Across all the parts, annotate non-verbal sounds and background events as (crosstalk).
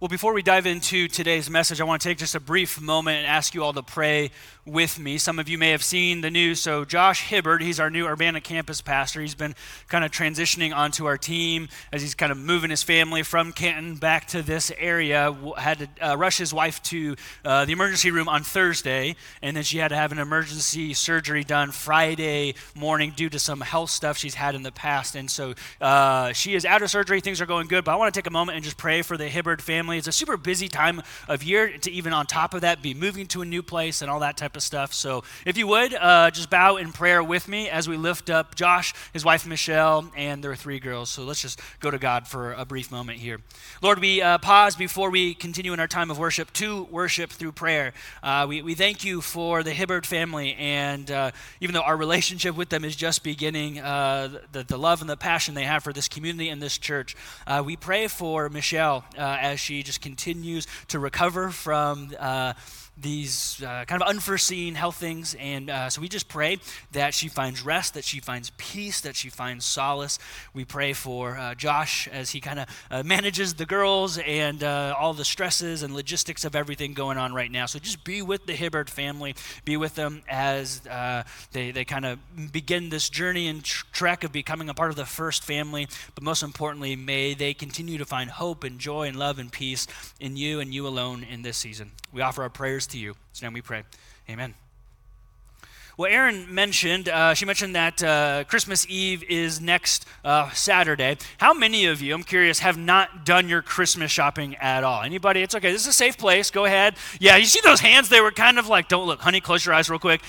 Well, before we dive into today's message, I want to take just a brief moment and ask you all to pray with me. Some of you may have seen the news. So, Josh Hibbard, he's our new Urbana campus pastor. He's been kind of transitioning onto our team as he's kind of moving his family from Canton back to this area. Had to uh, rush his wife to uh, the emergency room on Thursday, and then she had to have an emergency surgery done Friday morning due to some health stuff she's had in the past. And so, uh, she is out of surgery. Things are going good, but I want to take a moment and just pray for the Hibbard family. It's a super busy time of year to even on top of that be moving to a new place and all that type of of stuff. So if you would, uh, just bow in prayer with me as we lift up Josh, his wife Michelle, and their three girls. So let's just go to God for a brief moment here. Lord, we uh, pause before we continue in our time of worship to worship through prayer. Uh, we, we thank you for the Hibbard family, and uh, even though our relationship with them is just beginning, uh, the, the love and the passion they have for this community and this church, uh, we pray for Michelle as she just continues to recover from uh, these uh, kind of unforeseen health things. And uh, so we just pray that she finds rest, that she finds peace, that she finds solace. We pray for uh, Josh as he kind of uh, manages the girls and uh, all the stresses and logistics of everything going on right now. So just be with the Hibbard family, be with them as uh, they, they kind of begin this journey and tr- trek of becoming a part of the first family. But most importantly, may they continue to find hope and joy and love and peace in you and you alone in this season. We offer our prayers to you. So now we pray. Amen. Well, Erin mentioned, uh, she mentioned that uh, Christmas Eve is next uh, Saturday. How many of you, I'm curious, have not done your Christmas shopping at all? Anybody? It's okay. This is a safe place. Go ahead. Yeah, you see those hands? They were kind of like, don't look, honey, close your eyes real quick.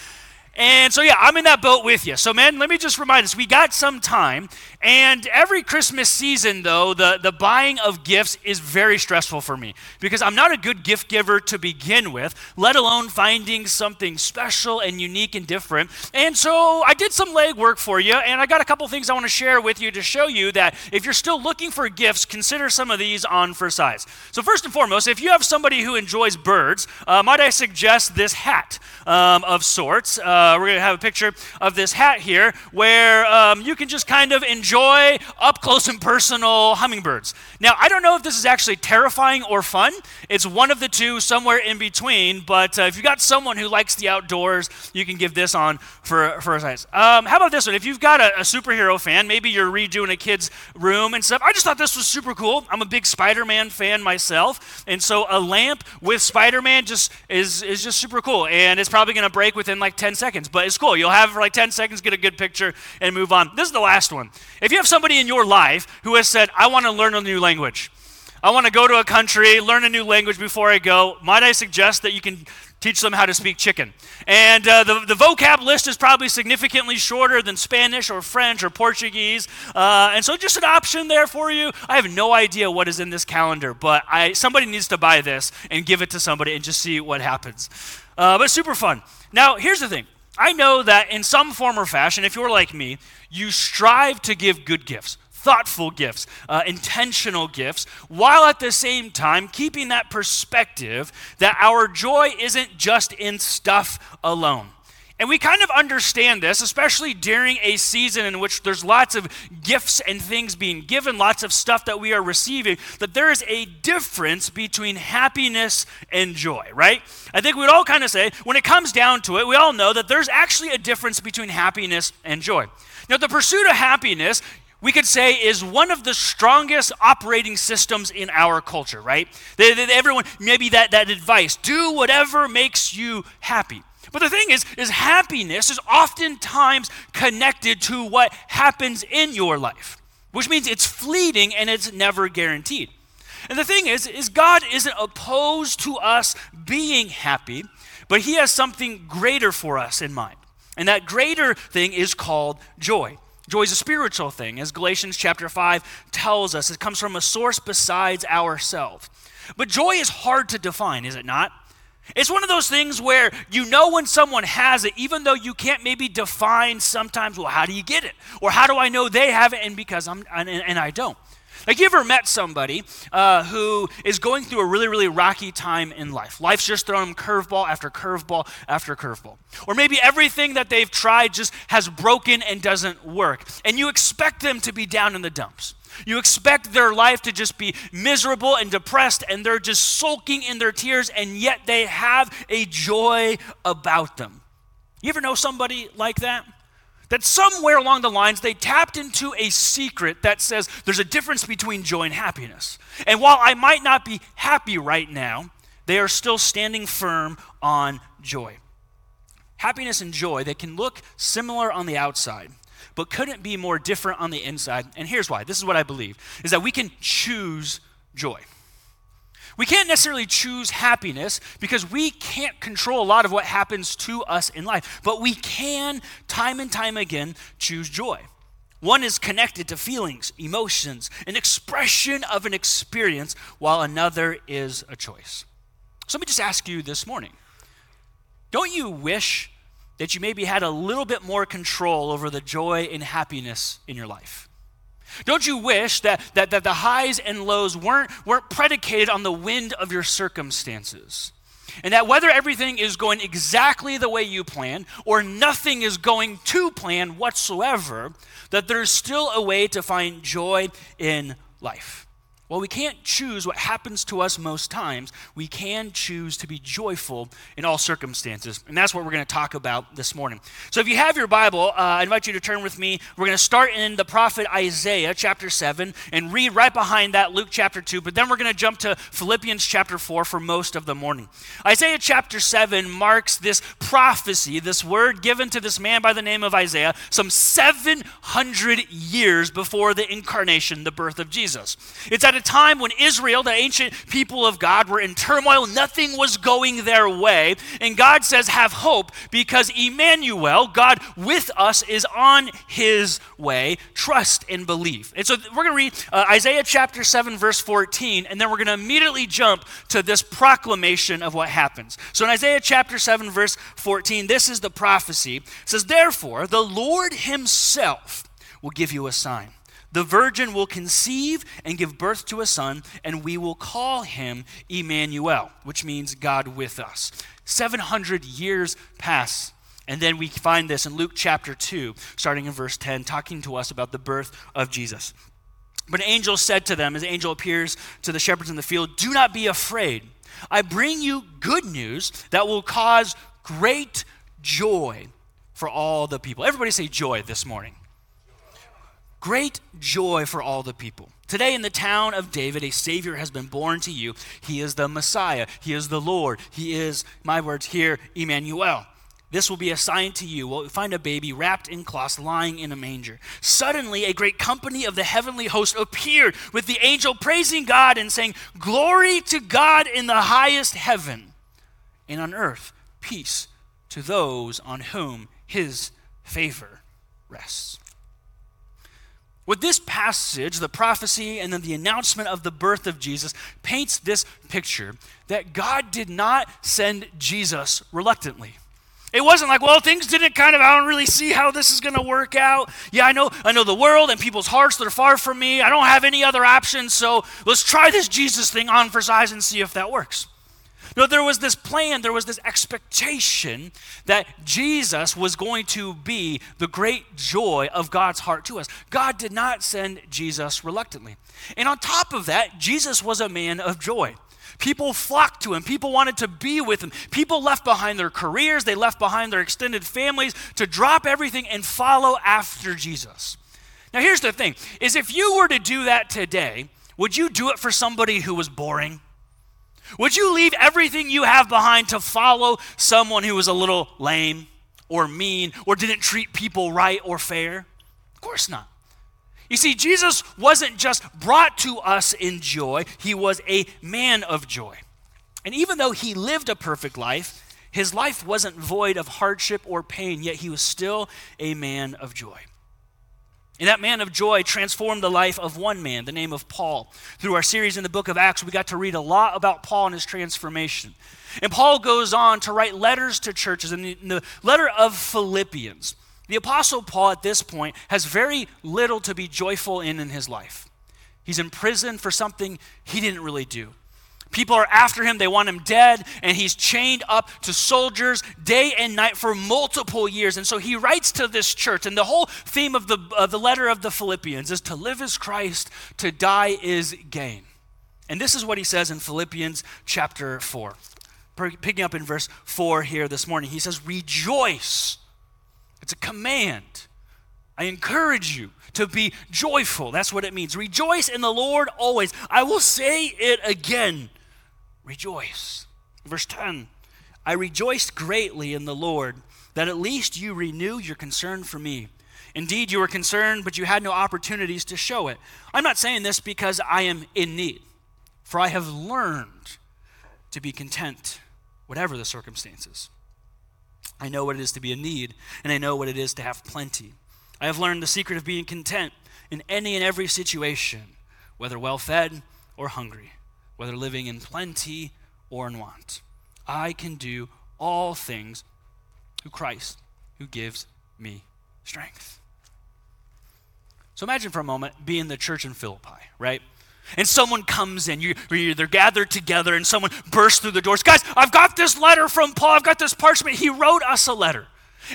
And so, yeah, I'm in that boat with you. So, man, let me just remind us we got some time. And every Christmas season, though, the, the buying of gifts is very stressful for me because I'm not a good gift giver to begin with, let alone finding something special and unique and different. And so, I did some legwork for you, and I got a couple things I want to share with you to show you that if you're still looking for gifts, consider some of these on for size. So, first and foremost, if you have somebody who enjoys birds, uh, might I suggest this hat um, of sorts? Uh, uh, we're going to have a picture of this hat here where um, you can just kind of enjoy up close and personal hummingbirds. Now, I don't know if this is actually terrifying or fun. It's one of the two, somewhere in between. But uh, if you've got someone who likes the outdoors, you can give this on for, for a size. Um, how about this one? If you've got a, a superhero fan, maybe you're redoing a kid's room and stuff. I just thought this was super cool. I'm a big Spider Man fan myself. And so a lamp with Spider Man just is, is just super cool. And it's probably going to break within like 10 seconds seconds, but it's cool. You'll have like 10 seconds, get a good picture, and move on. This is the last one. If you have somebody in your life who has said, I want to learn a new language, I want to go to a country, learn a new language before I go, might I suggest that you can teach them how to speak chicken. And uh, the, the vocab list is probably significantly shorter than Spanish or French or Portuguese. Uh, and so just an option there for you. I have no idea what is in this calendar, but I, somebody needs to buy this and give it to somebody and just see what happens. Uh, but super fun. Now, here's the thing I know that in some form or fashion, if you're like me, you strive to give good gifts, thoughtful gifts, uh, intentional gifts, while at the same time keeping that perspective that our joy isn't just in stuff alone. And we kind of understand this, especially during a season in which there's lots of gifts and things being given, lots of stuff that we are receiving, that there is a difference between happiness and joy, right? I think we'd all kind of say, when it comes down to it, we all know that there's actually a difference between happiness and joy. Now, the pursuit of happiness, we could say is one of the strongest operating systems in our culture, right? Everyone, maybe that, that advice do whatever makes you happy. But the thing is, is happiness is oftentimes connected to what happens in your life, which means it's fleeting and it's never guaranteed. And the thing is, is God isn't opposed to us being happy, but He has something greater for us in mind. And that greater thing is called joy. Joy is a spiritual thing, as Galatians chapter 5 tells us. It comes from a source besides ourselves. But joy is hard to define, is it not? It's one of those things where you know when someone has it, even though you can't maybe define sometimes, well, how do you get it? Or how do I know they have it and because I'm and, and I don't? Like, you ever met somebody uh, who is going through a really, really rocky time in life? Life's just throwing them curveball after curveball after curveball. Or maybe everything that they've tried just has broken and doesn't work. And you expect them to be down in the dumps. You expect their life to just be miserable and depressed, and they're just sulking in their tears, and yet they have a joy about them. You ever know somebody like that? That somewhere along the lines they tapped into a secret that says there's a difference between joy and happiness. And while I might not be happy right now, they are still standing firm on joy. Happiness and joy, they can look similar on the outside, but couldn't be more different on the inside. And here's why this is what I believe is that we can choose joy. We can't necessarily choose happiness because we can't control a lot of what happens to us in life, but we can, time and time again, choose joy. One is connected to feelings, emotions, an expression of an experience, while another is a choice. So let me just ask you this morning don't you wish that you maybe had a little bit more control over the joy and happiness in your life? Don't you wish that, that, that the highs and lows weren't, weren't predicated on the wind of your circumstances? And that whether everything is going exactly the way you plan or nothing is going to plan whatsoever, that there's still a way to find joy in life. Well, we can't choose what happens to us most times. We can choose to be joyful in all circumstances. And that's what we're going to talk about this morning. So, if you have your Bible, uh, I invite you to turn with me. We're going to start in the prophet Isaiah, chapter 7, and read right behind that Luke chapter 2. But then we're going to jump to Philippians chapter 4 for most of the morning. Isaiah chapter 7 marks this prophecy, this word given to this man by the name of Isaiah, some 700 years before the incarnation, the birth of Jesus. It's at a time when Israel, the ancient people of God, were in turmoil. Nothing was going their way. And God says, Have hope because Emmanuel, God with us, is on his way. Trust and believe. And so we're going to read uh, Isaiah chapter 7, verse 14, and then we're going to immediately jump to this proclamation of what happens. So in Isaiah chapter 7, verse 14, this is the prophecy. It says, Therefore, the Lord himself will give you a sign. The virgin will conceive and give birth to a son, and we will call him Emmanuel, which means God with us. 700 years pass. And then we find this in Luke chapter 2, starting in verse 10, talking to us about the birth of Jesus. But an angel said to them, as angel appears to the shepherds in the field, Do not be afraid. I bring you good news that will cause great joy for all the people. Everybody say joy this morning great joy for all the people. Today, in the town of David, a Savior has been born to you. He is the Messiah, He is the Lord, He is, my words here, Emmanuel. This will be a sign to you. We'll find a baby wrapped in cloths lying in a manger. Suddenly, a great company of the heavenly host appeared with the angel praising God and saying, Glory to God in the highest heaven, and on earth, peace to those on whom his favor rests. What this passage, the prophecy, and then the announcement of the birth of Jesus paints this picture that God did not send Jesus reluctantly. It wasn't like, well, things didn't kind of, I don't really see how this is going to work out. Yeah, I know, I know the world and people's hearts that are far from me. I don't have any other options, so let's try this Jesus thing on for size and see if that works. No, there was this plan, there was this expectation that Jesus was going to be the great joy of God's heart to us. God did not send Jesus reluctantly. And on top of that, Jesus was a man of joy. People flocked to him. People wanted to be with him. People left behind their careers, they left behind their extended families to drop everything and follow after Jesus. Now here's the thing is if you were to do that today, would you do it for somebody who was boring? Would you leave everything you have behind to follow someone who was a little lame or mean or didn't treat people right or fair? Of course not. You see, Jesus wasn't just brought to us in joy, he was a man of joy. And even though he lived a perfect life, his life wasn't void of hardship or pain, yet he was still a man of joy. And that man of joy transformed the life of one man, the name of Paul. Through our series in the book of Acts, we got to read a lot about Paul and his transformation. And Paul goes on to write letters to churches. The, in the letter of Philippians, the Apostle Paul at this point has very little to be joyful in in his life. He's in prison for something he didn't really do. People are after him, they want him dead, and he's chained up to soldiers day and night for multiple years. And so he writes to this church, and the whole theme of the, of the letter of the Philippians is to live is Christ, to die is gain. And this is what he says in Philippians chapter 4. Picking up in verse 4 here this morning, he says, Rejoice. It's a command. I encourage you to be joyful. That's what it means. Rejoice in the Lord always. I will say it again rejoice. Verse 10 I rejoiced greatly in the Lord that at least you renew your concern for me. Indeed, you were concerned, but you had no opportunities to show it. I'm not saying this because I am in need, for I have learned to be content, whatever the circumstances. I know what it is to be in need, and I know what it is to have plenty. I have learned the secret of being content in any and every situation, whether well fed or hungry whether living in plenty or in want. I can do all things through Christ who gives me strength. So imagine for a moment being the church in Philippi, right? And someone comes in, you, they're gathered together, and someone bursts through the doors. Guys, I've got this letter from Paul. I've got this parchment. He wrote us a letter.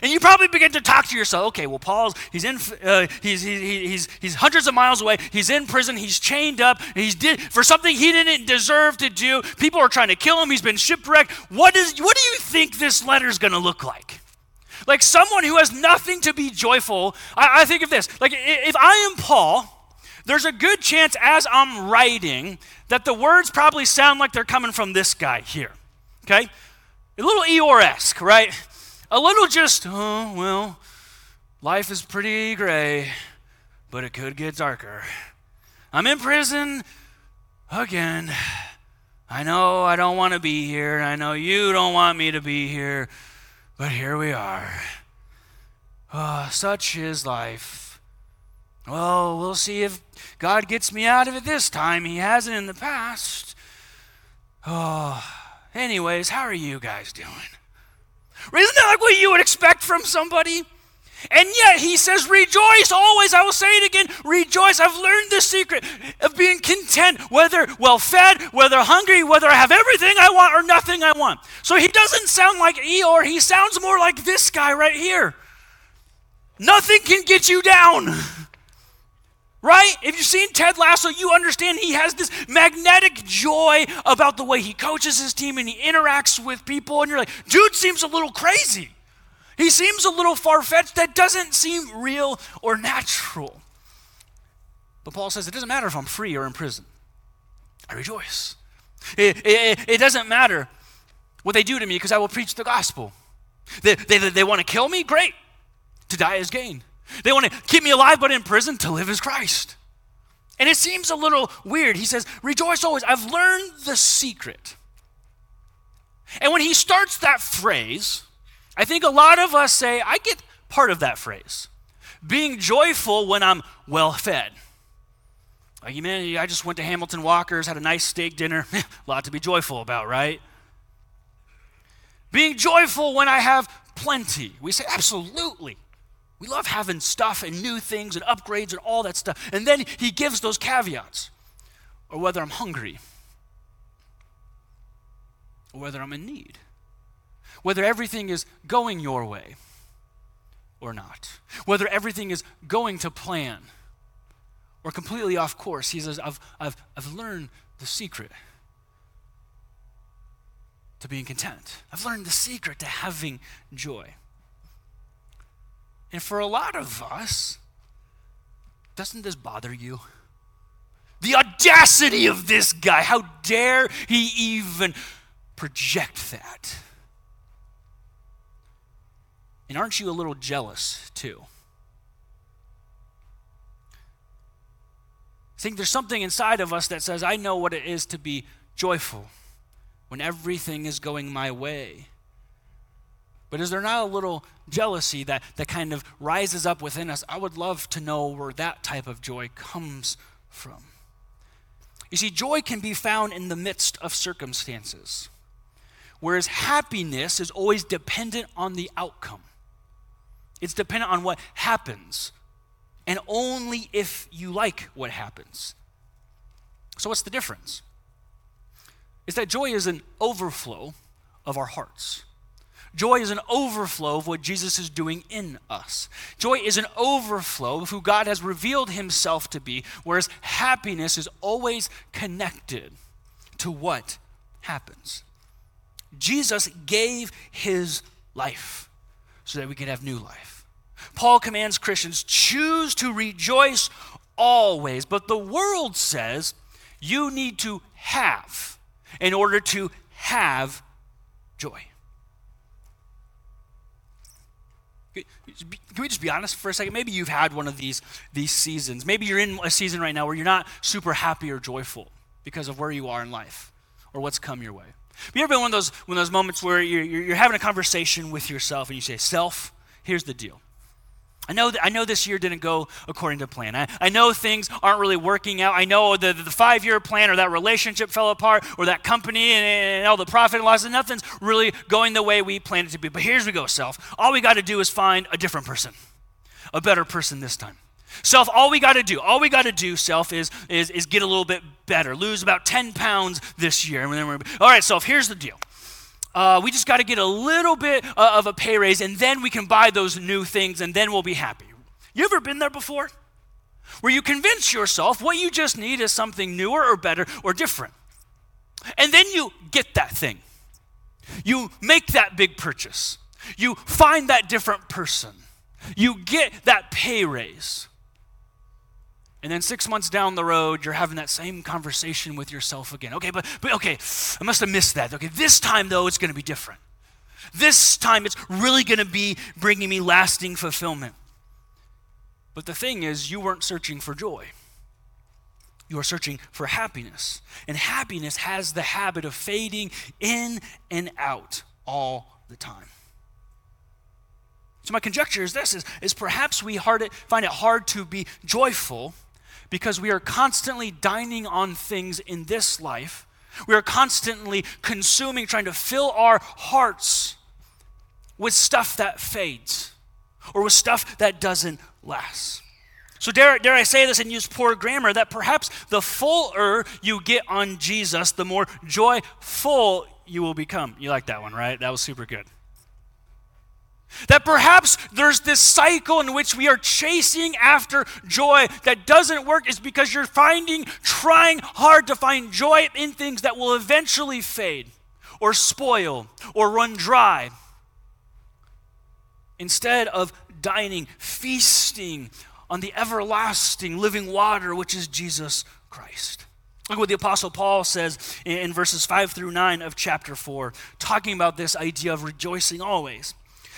And you probably begin to talk to yourself, okay, well, Paul's, he's in, uh, he's, he, he's, he's hundreds of miles away. He's in prison. He's chained up. He's did, for something he didn't deserve to do. People are trying to kill him. He's been shipwrecked. What, is, what do you think this letter is going to look like? Like someone who has nothing to be joyful. I, I think of this. Like if I am Paul, there's a good chance as I'm writing that the words probably sound like they're coming from this guy here. Okay? A little Eeyore esque, right? A little just, oh, well, life is pretty gray, but it could get darker. I'm in prison again. I know I don't want to be here. I know you don't want me to be here, but here we are. Oh, such is life. Well, we'll see if God gets me out of it this time. He hasn't in the past. Oh, anyways, how are you guys doing? Isn't that like what you would expect from somebody? And yet he says, Rejoice always. I will say it again. Rejoice. I've learned the secret of being content, whether well fed, whether hungry, whether I have everything I want or nothing I want. So he doesn't sound like Eeyore. He sounds more like this guy right here. Nothing can get you down. Right? If you've seen Ted Lasso, you understand he has this magnetic joy about the way he coaches his team and he interacts with people. And you're like, dude seems a little crazy. He seems a little far fetched. That doesn't seem real or natural. But Paul says it doesn't matter if I'm free or in prison. I rejoice. It, it, it doesn't matter what they do to me because I will preach the gospel. They, they, they want to kill me? Great. To die is gain. They want to keep me alive, but in prison to live as Christ. And it seems a little weird. He says, Rejoice always. I've learned the secret. And when he starts that phrase, I think a lot of us say, I get part of that phrase. Being joyful when I'm well fed. Like, man, I just went to Hamilton Walker's, had a nice steak dinner. (laughs) a lot to be joyful about, right? Being joyful when I have plenty. We say, absolutely. We love having stuff and new things and upgrades and all that stuff. And then he gives those caveats. Or whether I'm hungry, or whether I'm in need, whether everything is going your way or not, whether everything is going to plan or completely off course. He says, I've, I've, I've learned the secret to being content. I've learned the secret to having joy. And for a lot of us, doesn't this bother you? The audacity of this guy. How dare he even project that? And aren't you a little jealous too? I think there's something inside of us that says, I know what it is to be joyful when everything is going my way. But is there not a little jealousy that, that kind of rises up within us? I would love to know where that type of joy comes from. You see, joy can be found in the midst of circumstances, whereas happiness is always dependent on the outcome. It's dependent on what happens, and only if you like what happens. So, what's the difference? is that joy is an overflow of our hearts. Joy is an overflow of what Jesus is doing in us. Joy is an overflow of who God has revealed himself to be, whereas happiness is always connected to what happens. Jesus gave his life so that we could have new life. Paul commands Christians choose to rejoice always, but the world says you need to have in order to have joy. Can we just be honest for a second? Maybe you've had one of these, these seasons. Maybe you're in a season right now where you're not super happy or joyful because of where you are in life or what's come your way. Have you ever been one of those, one of those moments where you're, you're having a conversation with yourself and you say, Self, here's the deal. I know, that, I know this year didn't go according to plan. I, I know things aren't really working out. I know the, the five year plan or that relationship fell apart or that company and, and all the profit and loss, and nothing's really going the way we planned it to be. But here's we go, self. All we got to do is find a different person, a better person this time. Self, all we got to do, all we got to do, self, is, is, is get a little bit better, lose about 10 pounds this year. All right, self, here's the deal. Uh, we just got to get a little bit uh, of a pay raise, and then we can buy those new things, and then we'll be happy. You ever been there before? Where you convince yourself what you just need is something newer or better or different. And then you get that thing. You make that big purchase. You find that different person. You get that pay raise. And then six months down the road, you're having that same conversation with yourself again. Okay, but, but okay, I must have missed that. Okay, this time though, it's going to be different. This time, it's really going to be bringing me lasting fulfillment. But the thing is, you weren't searching for joy. You are searching for happiness. And happiness has the habit of fading in and out all the time. So my conjecture is this is, is perhaps we hard, find it hard to be joyful because we are constantly dining on things in this life. We are constantly consuming, trying to fill our hearts with stuff that fades or with stuff that doesn't last. So, dare, dare I say this and use poor grammar that perhaps the fuller you get on Jesus, the more joyful you will become. You like that one, right? That was super good. That perhaps there's this cycle in which we are chasing after joy that doesn't work is because you're finding, trying hard to find joy in things that will eventually fade or spoil or run dry. Instead of dining, feasting on the everlasting living water, which is Jesus Christ. Look what the Apostle Paul says in verses 5 through 9 of chapter 4, talking about this idea of rejoicing always.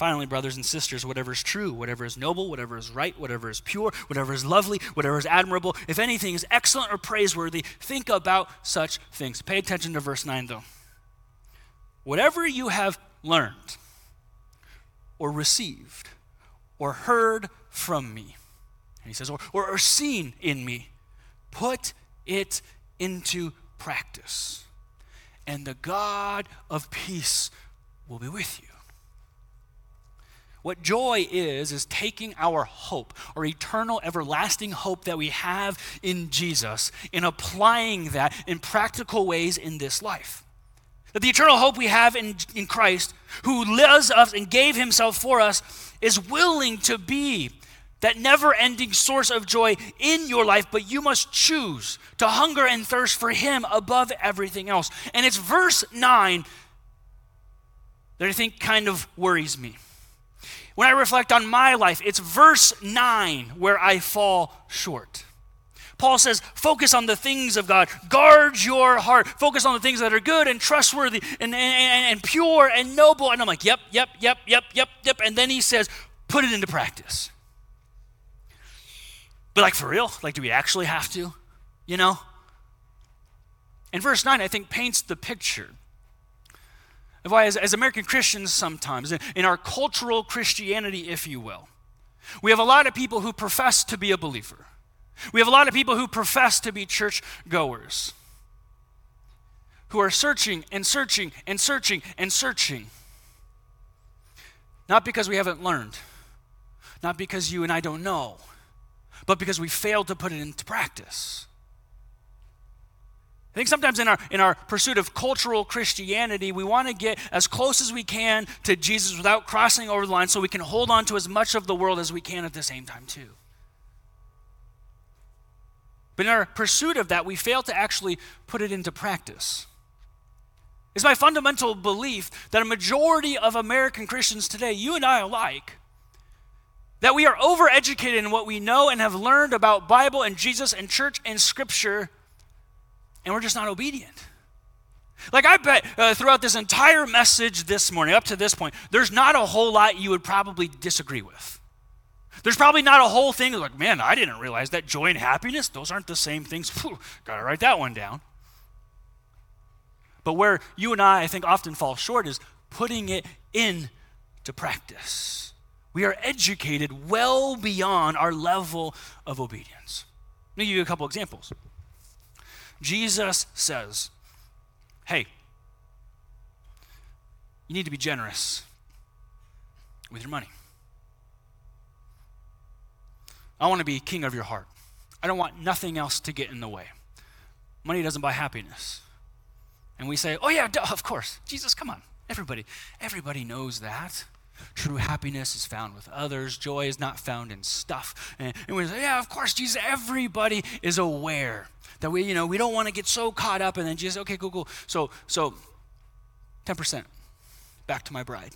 Finally, brothers and sisters, whatever is true, whatever is noble, whatever is right, whatever is pure, whatever is lovely, whatever is admirable, if anything is excellent or praiseworthy, think about such things. Pay attention to verse 9, though. Whatever you have learned, or received, or heard from me, and he says, or, or, or seen in me, put it into practice, and the God of peace will be with you. What joy is, is taking our hope, our eternal, everlasting hope that we have in Jesus, and applying that in practical ways in this life. That the eternal hope we have in, in Christ, who loves us and gave himself for us, is willing to be that never ending source of joy in your life, but you must choose to hunger and thirst for him above everything else. And it's verse 9 that I think kind of worries me. When I reflect on my life, it's verse 9 where I fall short. Paul says, focus on the things of God. Guard your heart. Focus on the things that are good and trustworthy and, and, and, pure and noble. And I'm like, yep, yep, yep, yep, yep, yep. And then he says, put it into practice. But like for real? Like, do we actually have to? You know? And verse 9, I think, paints the picture why, as, as American Christians, sometimes, in, in our cultural Christianity, if you will, we have a lot of people who profess to be a believer. We have a lot of people who profess to be church goers, who are searching and searching and searching and searching. Not because we haven't learned, not because you and I don't know, but because we failed to put it into practice. I think sometimes in our, in our pursuit of cultural Christianity, we want to get as close as we can to Jesus without crossing over the line so we can hold on to as much of the world as we can at the same time, too. But in our pursuit of that, we fail to actually put it into practice. It's my fundamental belief that a majority of American Christians today, you and I alike, that we are overeducated in what we know and have learned about Bible and Jesus and church and Scripture and we're just not obedient. Like, I bet uh, throughout this entire message this morning, up to this point, there's not a whole lot you would probably disagree with. There's probably not a whole thing like, man, I didn't realize that joy and happiness, those aren't the same things. (laughs) gotta write that one down. But where you and I, I think, often fall short is putting it into practice. We are educated well beyond our level of obedience. Let me give you a couple examples. Jesus says, hey, you need to be generous with your money. I want to be king of your heart. I don't want nothing else to get in the way. Money doesn't buy happiness. And we say, oh, yeah, duh, of course. Jesus, come on. Everybody, everybody knows that. True happiness is found with others. Joy is not found in stuff. And, and we say, yeah, of course, Jesus, everybody is aware that we, you know, we don't want to get so caught up and then Jesus, okay, cool, cool. So, so 10% back to my bride.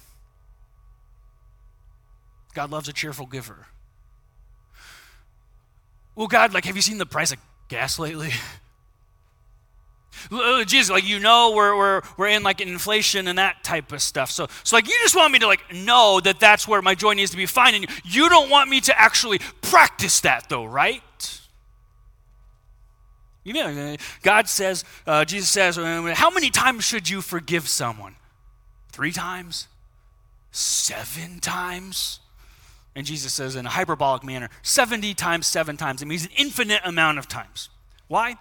God loves a cheerful giver. Well, God, like, have you seen the price of gas lately? (laughs) Jesus, like you know we're, we're, we're in like inflation and that type of stuff. So, so like you just want me to like know that that's where my joy needs to be found. And you don't want me to actually practice that though, right? You know, God says, uh, Jesus says, uh, how many times should you forgive someone? Three times? Seven times? And Jesus says in a hyperbolic manner, 70 times seven times. It means an infinite amount of times. Why?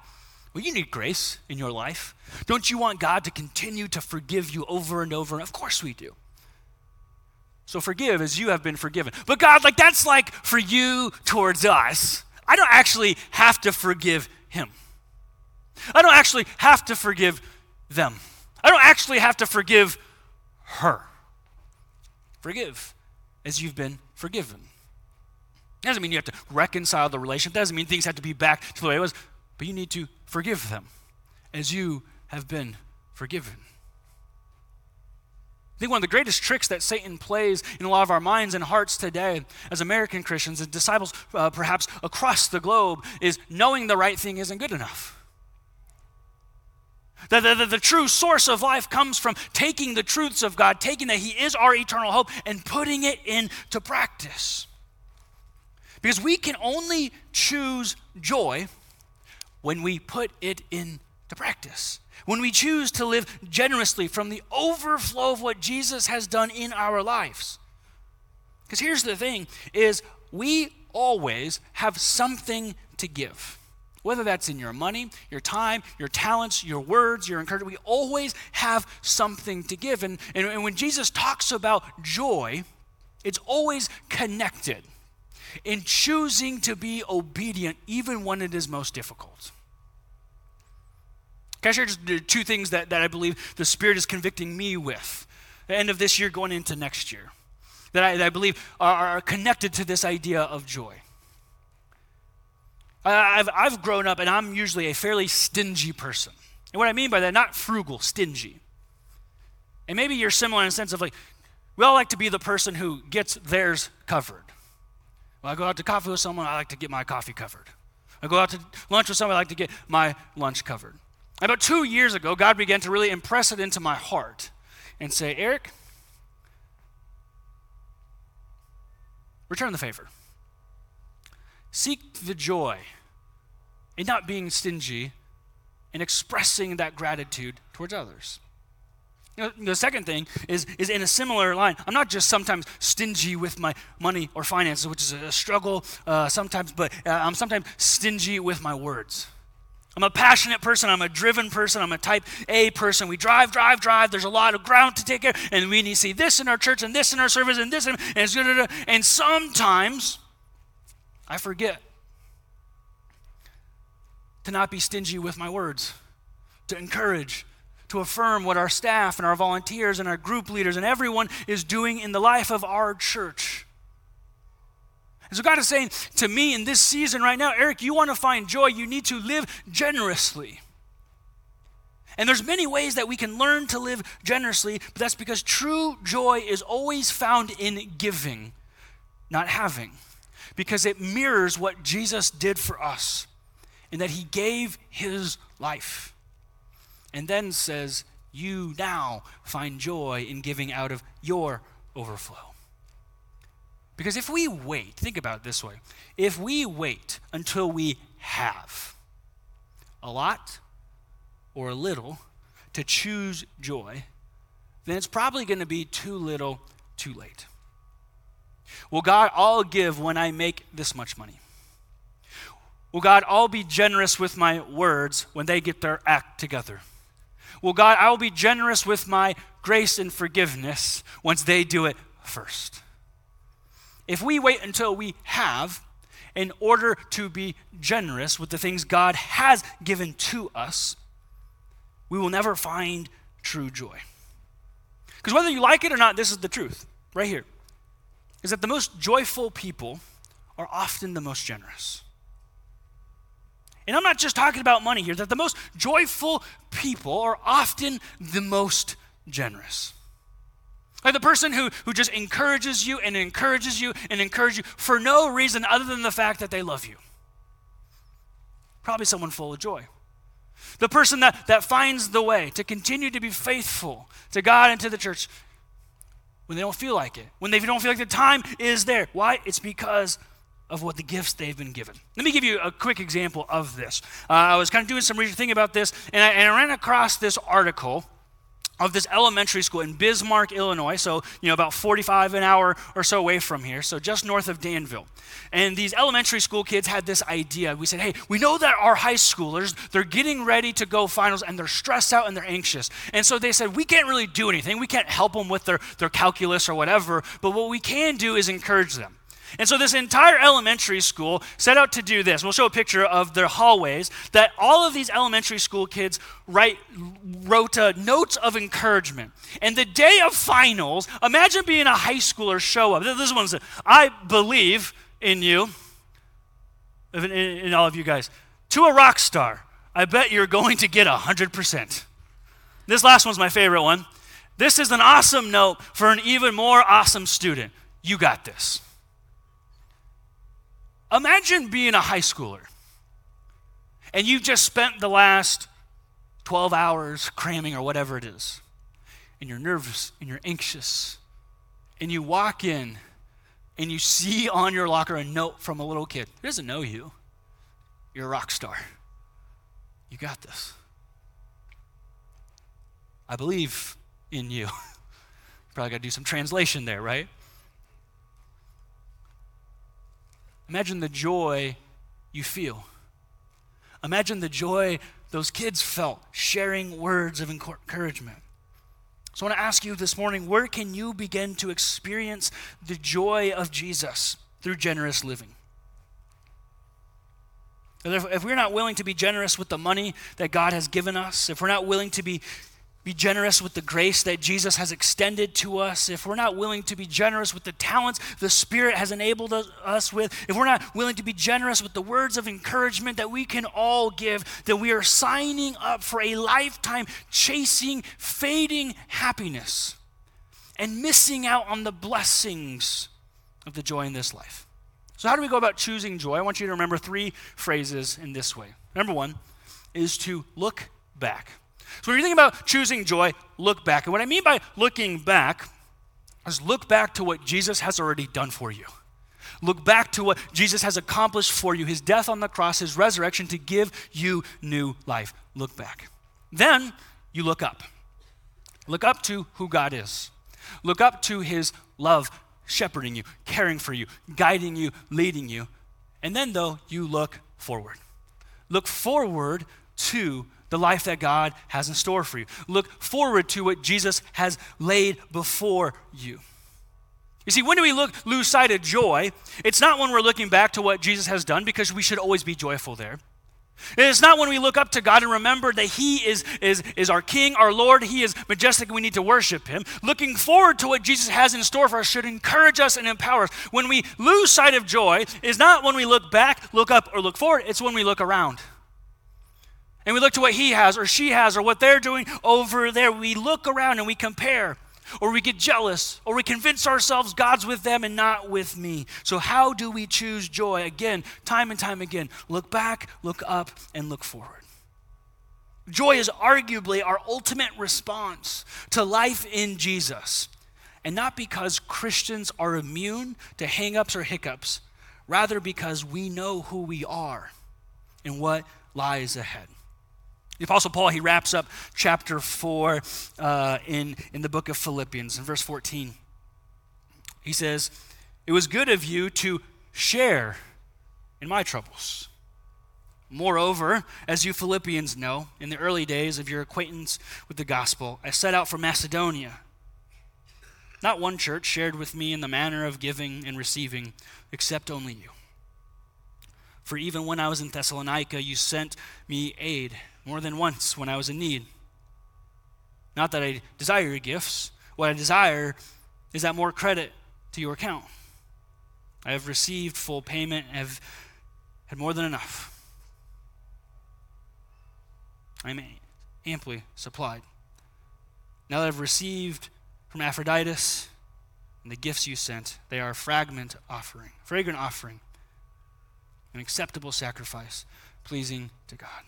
Well, you need grace in your life. Don't you want God to continue to forgive you over and over? Of course we do. So forgive as you have been forgiven. But God, like that's like for you towards us. I don't actually have to forgive him. I don't actually have to forgive them. I don't actually have to forgive her. Forgive as you've been forgiven. Doesn't mean you have to reconcile the relationship. Doesn't mean things have to be back to the way it was. But you need to forgive them as you have been forgiven. I think one of the greatest tricks that Satan plays in a lot of our minds and hearts today, as American Christians and disciples uh, perhaps across the globe, is knowing the right thing isn't good enough. The, the, the, true source of life comes from taking the truths of God, taking that He is our eternal hope, and putting it into practice. Because we can only choose joy when we put it into practice. When we choose to live generously from the overflow of what Jesus has done in our lives. Because here's the thing is we always have something to give. Whether that's in your money, your time, your talents, your words, your encouragement, we always have something to give. And, and, and when Jesus talks about joy, it's always connected in choosing to be obedient even when it is most difficult. Can I share just two things that, that I believe the Spirit is convicting me with? The end of this year, going into next year, that I, that I believe are, are connected to this idea of joy. I've, I've grown up and I'm usually a fairly stingy person. And what I mean by that, not frugal, stingy. And maybe you're similar in the sense of like, we all like to be the person who gets theirs covered. When I go out to coffee with someone, I like to get my coffee covered. I go out to lunch with someone, I like to get my lunch covered. About two years ago, God began to really impress it into my heart and say, Eric, return the favor. Seek the joy in not being stingy and expressing that gratitude towards others. Know, the second thing is, is in a similar line. I'm not just sometimes stingy with my money or finances, which is a struggle uh, sometimes, but uh, I'm sometimes stingy with my words. I'm a passionate person. I'm a driven person. I'm a type A person. We drive, drive, drive. There's a lot of ground to take care, and we need to see this in our church and this in our service and this and, and, and sometimes I forget to not be stingy with my words, to encourage, to affirm what our staff and our volunteers and our group leaders and everyone is doing in the life of our church. And so God is saying to me in this season right now, Eric, you want to find joy, you need to live generously. And there's many ways that we can learn to live generously, but that's because true joy is always found in giving, not having. Because it mirrors what Jesus did for us in that he gave his life. And then says, You now find joy in giving out of your overflow. Because if we wait, think about it this way if we wait until we have a lot or a little to choose joy, then it's probably going to be too little, too late. Well, God, I'll give when I make this much money. Will God, I'll be generous with my words when they get their act together. Will God, I will be generous with my grace and forgiveness once they do it first. If we wait until we have, in order to be generous with the things God has given to us, we will never find true joy. Because whether you like it or not, this is the truth, right here, is that the most joyful people are often the most generous. And I'm not just talking about money here, that the most joyful people are often the most generous. Like the person who, who just encourages you and encourages you and encourages you for no reason other than the fact that they love you. Probably someone full of joy. The person that, that finds the way to continue to be faithful to God and to the church when they don't feel like it, when they don't feel like the time is there. Why? It's because of what the gifts they've been given. Let me give you a quick example of this. Uh, I was kind of doing some research thinking about this, and I, and I ran across this article of this elementary school in Bismarck, Illinois, so you know about 45 an hour or so away from here, so just north of Danville. And these elementary school kids had this idea. We said, "Hey, we know that our high schoolers, they're getting ready to go finals and they're stressed out and they're anxious." And so they said, "We can't really do anything. We can't help them with their their calculus or whatever, but what we can do is encourage them." And so this entire elementary school set out to do this. We'll show a picture of their hallways that all of these elementary school kids write, wrote uh, notes of encouragement. And the day of finals, imagine being a high schooler show up. This one said, I believe in you, in, in all of you guys, to a rock star. I bet you're going to get 100%. This last one's my favorite one. This is an awesome note for an even more awesome student. You got this. Imagine being a high schooler and you've just spent the last 12 hours cramming or whatever it is, and you're nervous and you're anxious, and you walk in and you see on your locker a note from a little kid. He doesn't know you. You're a rock star. You got this. I believe in you. (laughs) Probably got to do some translation there, right? Imagine the joy you feel. Imagine the joy those kids felt sharing words of encouragement. So I want to ask you this morning where can you begin to experience the joy of Jesus through generous living? If we're not willing to be generous with the money that God has given us, if we're not willing to be be generous with the grace that Jesus has extended to us, if we're not willing to be generous with the talents the Spirit has enabled us with, if we're not willing to be generous with the words of encouragement that we can all give, then we are signing up for a lifetime chasing, fading happiness and missing out on the blessings of the joy in this life. So, how do we go about choosing joy? I want you to remember three phrases in this way. Number one is to look back. So when you're thinking about choosing joy, look back. And what I mean by looking back is look back to what Jesus has already done for you. Look back to what Jesus has accomplished for you his death on the cross, his resurrection to give you new life. Look back. Then you look up. Look up to who God is. Look up to his love shepherding you, caring for you, guiding you, leading you. And then, though, you look forward. Look forward to the life that God has in store for you. Look forward to what Jesus has laid before you. You see, when do we look, lose sight of joy? It's not when we're looking back to what Jesus has done because we should always be joyful there. It's not when we look up to God and remember that He is, is, is our King, our Lord, He is majestic, we need to worship Him. Looking forward to what Jesus has in store for us should encourage us and empower us. When we lose sight of joy, is not when we look back, look up, or look forward, it's when we look around. And we look to what He has, or she has, or what they're doing over there. We look around and we compare or we get jealous, or we convince ourselves God's with them and not with me. So, how do we choose joy? Again, time and time again, look back, look up, and look forward. Joy is arguably our ultimate response to life in Jesus. And not because Christians are immune to hangups or hiccups, rather because we know who we are and what lies ahead. The Apostle Paul, he wraps up chapter 4 uh, in, in the book of Philippians in verse 14. He says, It was good of you to share in my troubles. Moreover, as you Philippians know, in the early days of your acquaintance with the gospel, I set out for Macedonia. Not one church shared with me in the manner of giving and receiving, except only you. For even when I was in Thessalonica, you sent me aid more than once when I was in need. Not that I desire your gifts. What I desire is that more credit to your account. I have received full payment and have had more than enough. I am amply supplied. Now that I've received from Epaphroditus and the gifts you sent, they are a fragment offering, fragrant offering, an acceptable sacrifice, pleasing to God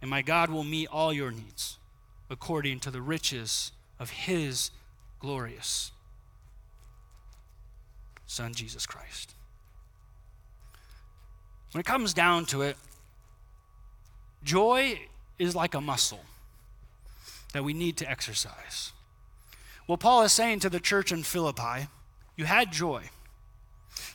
and my God will meet all your needs according to the riches of his glorious Son, Jesus Christ. When it comes down to it, joy is like a muscle that we need to exercise. Well, Paul is saying to the church in Philippi, you had joy.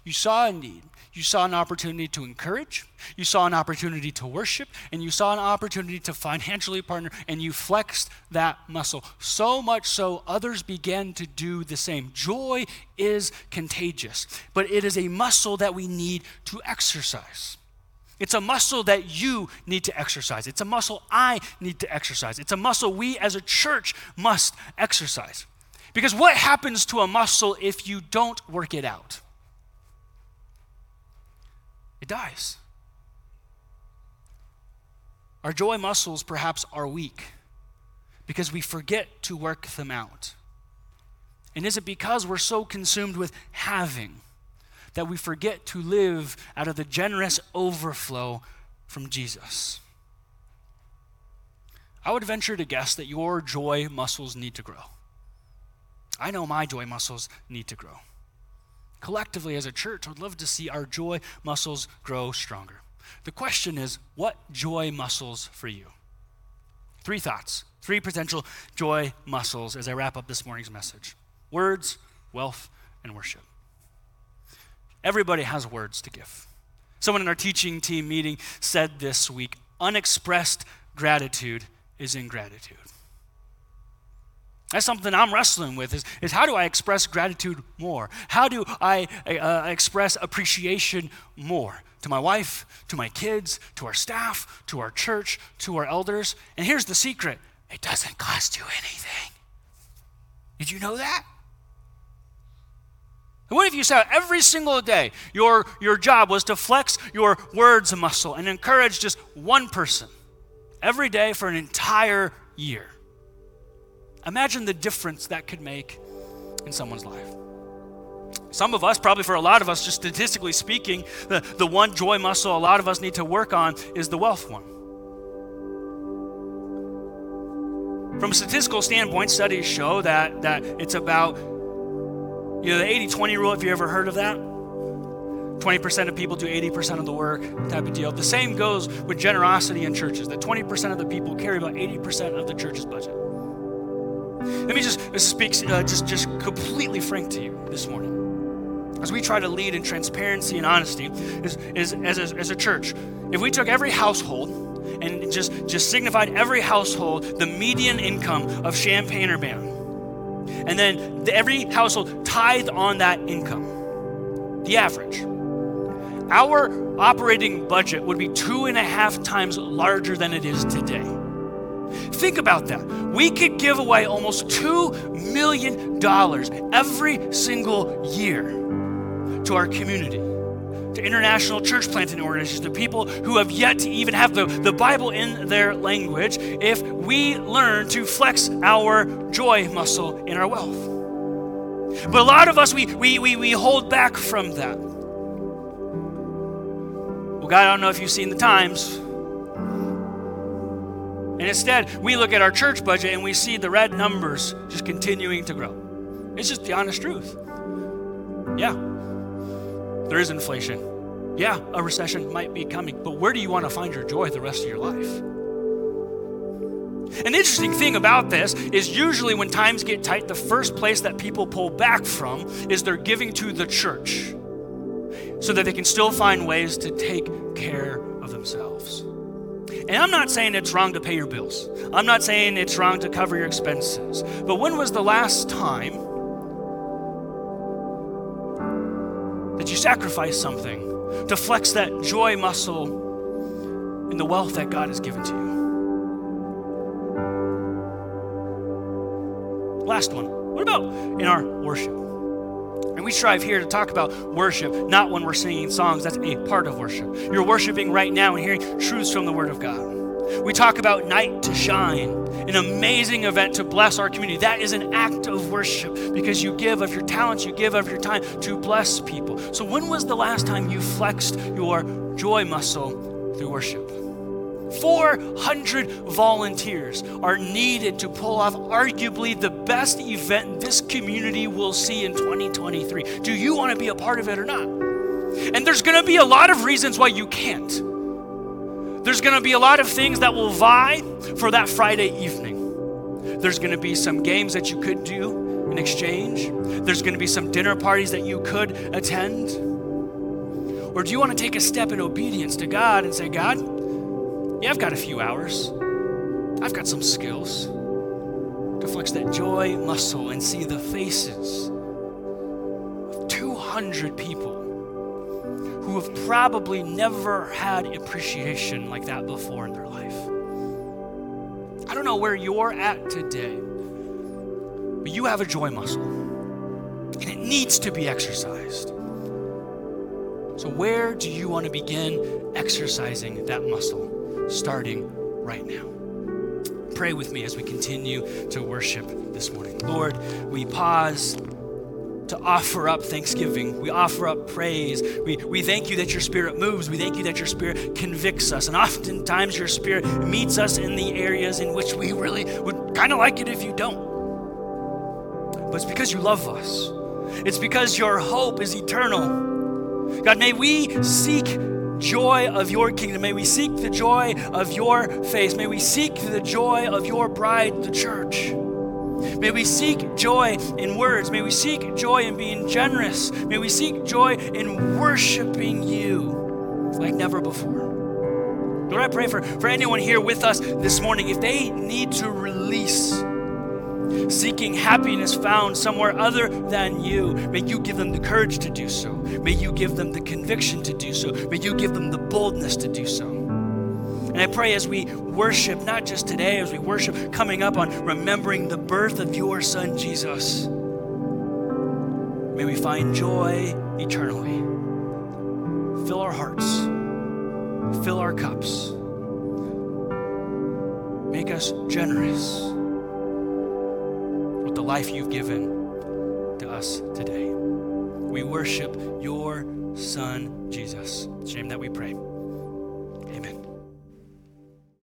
You saw a need. You saw an opportunity to encourage. You saw an opportunity to worship. And you saw an opportunity to financially partner. And you flexed that muscle. So much so, others began to do the same. Joy is contagious, but it is a muscle that we need to exercise. It's a muscle that you need to exercise. It's a muscle I need to exercise. It's a muscle we as a church must exercise. Because what happens to a muscle if you don't work it out? It dies. Our joy muscles perhaps are weak because we forget to work them out. And is it because we're so consumed with having that we forget to live out of the generous overflow from Jesus? I would venture to guess that your joy muscles need to grow. I know my joy muscles need to grow collectively as a church, I would love to see our joy muscles grow stronger. The question is, what joy muscles for you? Three thoughts, three potential joy muscles as I wrap up this morning's message words, wealth, and worship. Everybody has words to give. Someone in our teaching team meeting said this week unexpressed gratitude is ingratitude. That's something I'm wrestling with is, is how do I express gratitude more? How do I uh, express appreciation more? To my wife, to my kids, to our staff, to our church, to our elders. And here's the secret it doesn't cost you anything. Did you know that? what if you said every single day your, your job was to flex your words muscle and encourage just one person every day for an entire year? Imagine the difference that could make in someone's life. Some of us, probably for a lot of us, just statistically speaking, the, the one joy muscle a lot of us need to work on is the wealth one. From a statistical standpoint, studies show that, that it's about, you know, the 80 20 rule, if you ever heard of that. 20% of people do 80% of the work type of deal. The same goes with generosity in churches, that 20% of the people carry about 80% of the church's budget. Let me just speak uh, just, just completely frank to you this morning. As we try to lead in transparency and honesty, is, is, as, a, as a church, if we took every household and just, just signified every household the median income of Champaign Urbana, and then the, every household tithe on that income, the average, our operating budget would be two and a half times larger than it is today. Think about that. We could give away almost $2 million every single year to our community, to international church planting organizations, to people who have yet to even have the, the Bible in their language, if we learn to flex our joy muscle in our wealth. But a lot of us, we, we, we, we hold back from that. Well, God, I don't know if you've seen the times. And instead, we look at our church budget and we see the red numbers just continuing to grow. It's just the honest truth. Yeah, there is inflation. Yeah, a recession might be coming. But where do you want to find your joy the rest of your life? An interesting thing about this is usually when times get tight, the first place that people pull back from is they're giving to the church so that they can still find ways to take care of themselves. And I'm not saying it's wrong to pay your bills. I'm not saying it's wrong to cover your expenses. But when was the last time that you sacrificed something to flex that joy muscle in the wealth that God has given to you? Last one. What about in our worship? And we strive here to talk about worship, not when we're singing songs. That's a part of worship. You're worshiping right now and hearing truths from the Word of God. We talk about Night to Shine, an amazing event to bless our community. That is an act of worship because you give of your talents, you give of your time to bless people. So, when was the last time you flexed your joy muscle through worship? 400 volunteers are needed to pull off arguably the best event this community will see in 2023. Do you want to be a part of it or not? And there's going to be a lot of reasons why you can't. There's going to be a lot of things that will vie for that Friday evening. There's going to be some games that you could do in exchange. There's going to be some dinner parties that you could attend. Or do you want to take a step in obedience to God and say, God, yeah, I've got a few hours. I've got some skills to flex that joy muscle and see the faces of 200 people who have probably never had appreciation like that before in their life. I don't know where you're at today, but you have a joy muscle, and it needs to be exercised. So, where do you want to begin exercising that muscle? Starting right now. Pray with me as we continue to worship this morning. Lord, we pause to offer up thanksgiving. We offer up praise. We, we thank you that your spirit moves. We thank you that your spirit convicts us. And oftentimes your spirit meets us in the areas in which we really would kind of like it if you don't. But it's because you love us, it's because your hope is eternal. God, may we seek joy of your kingdom. May we seek the joy of your face. May we seek the joy of your bride, the church. May we seek joy in words. May we seek joy in being generous. May we seek joy in worshiping you like never before. Lord, I pray for, for anyone here with us this morning, if they need to release seeking happiness found somewhere other than you, may you give them the courage to do so. May you give them the conviction to do so. May you give them the boldness to do so. And I pray as we worship, not just today, as we worship coming up on remembering the birth of your son, Jesus, may we find joy eternally. Fill our hearts, fill our cups, make us generous the life you've given to us today. We worship your Son, Jesus. It's name that we pray.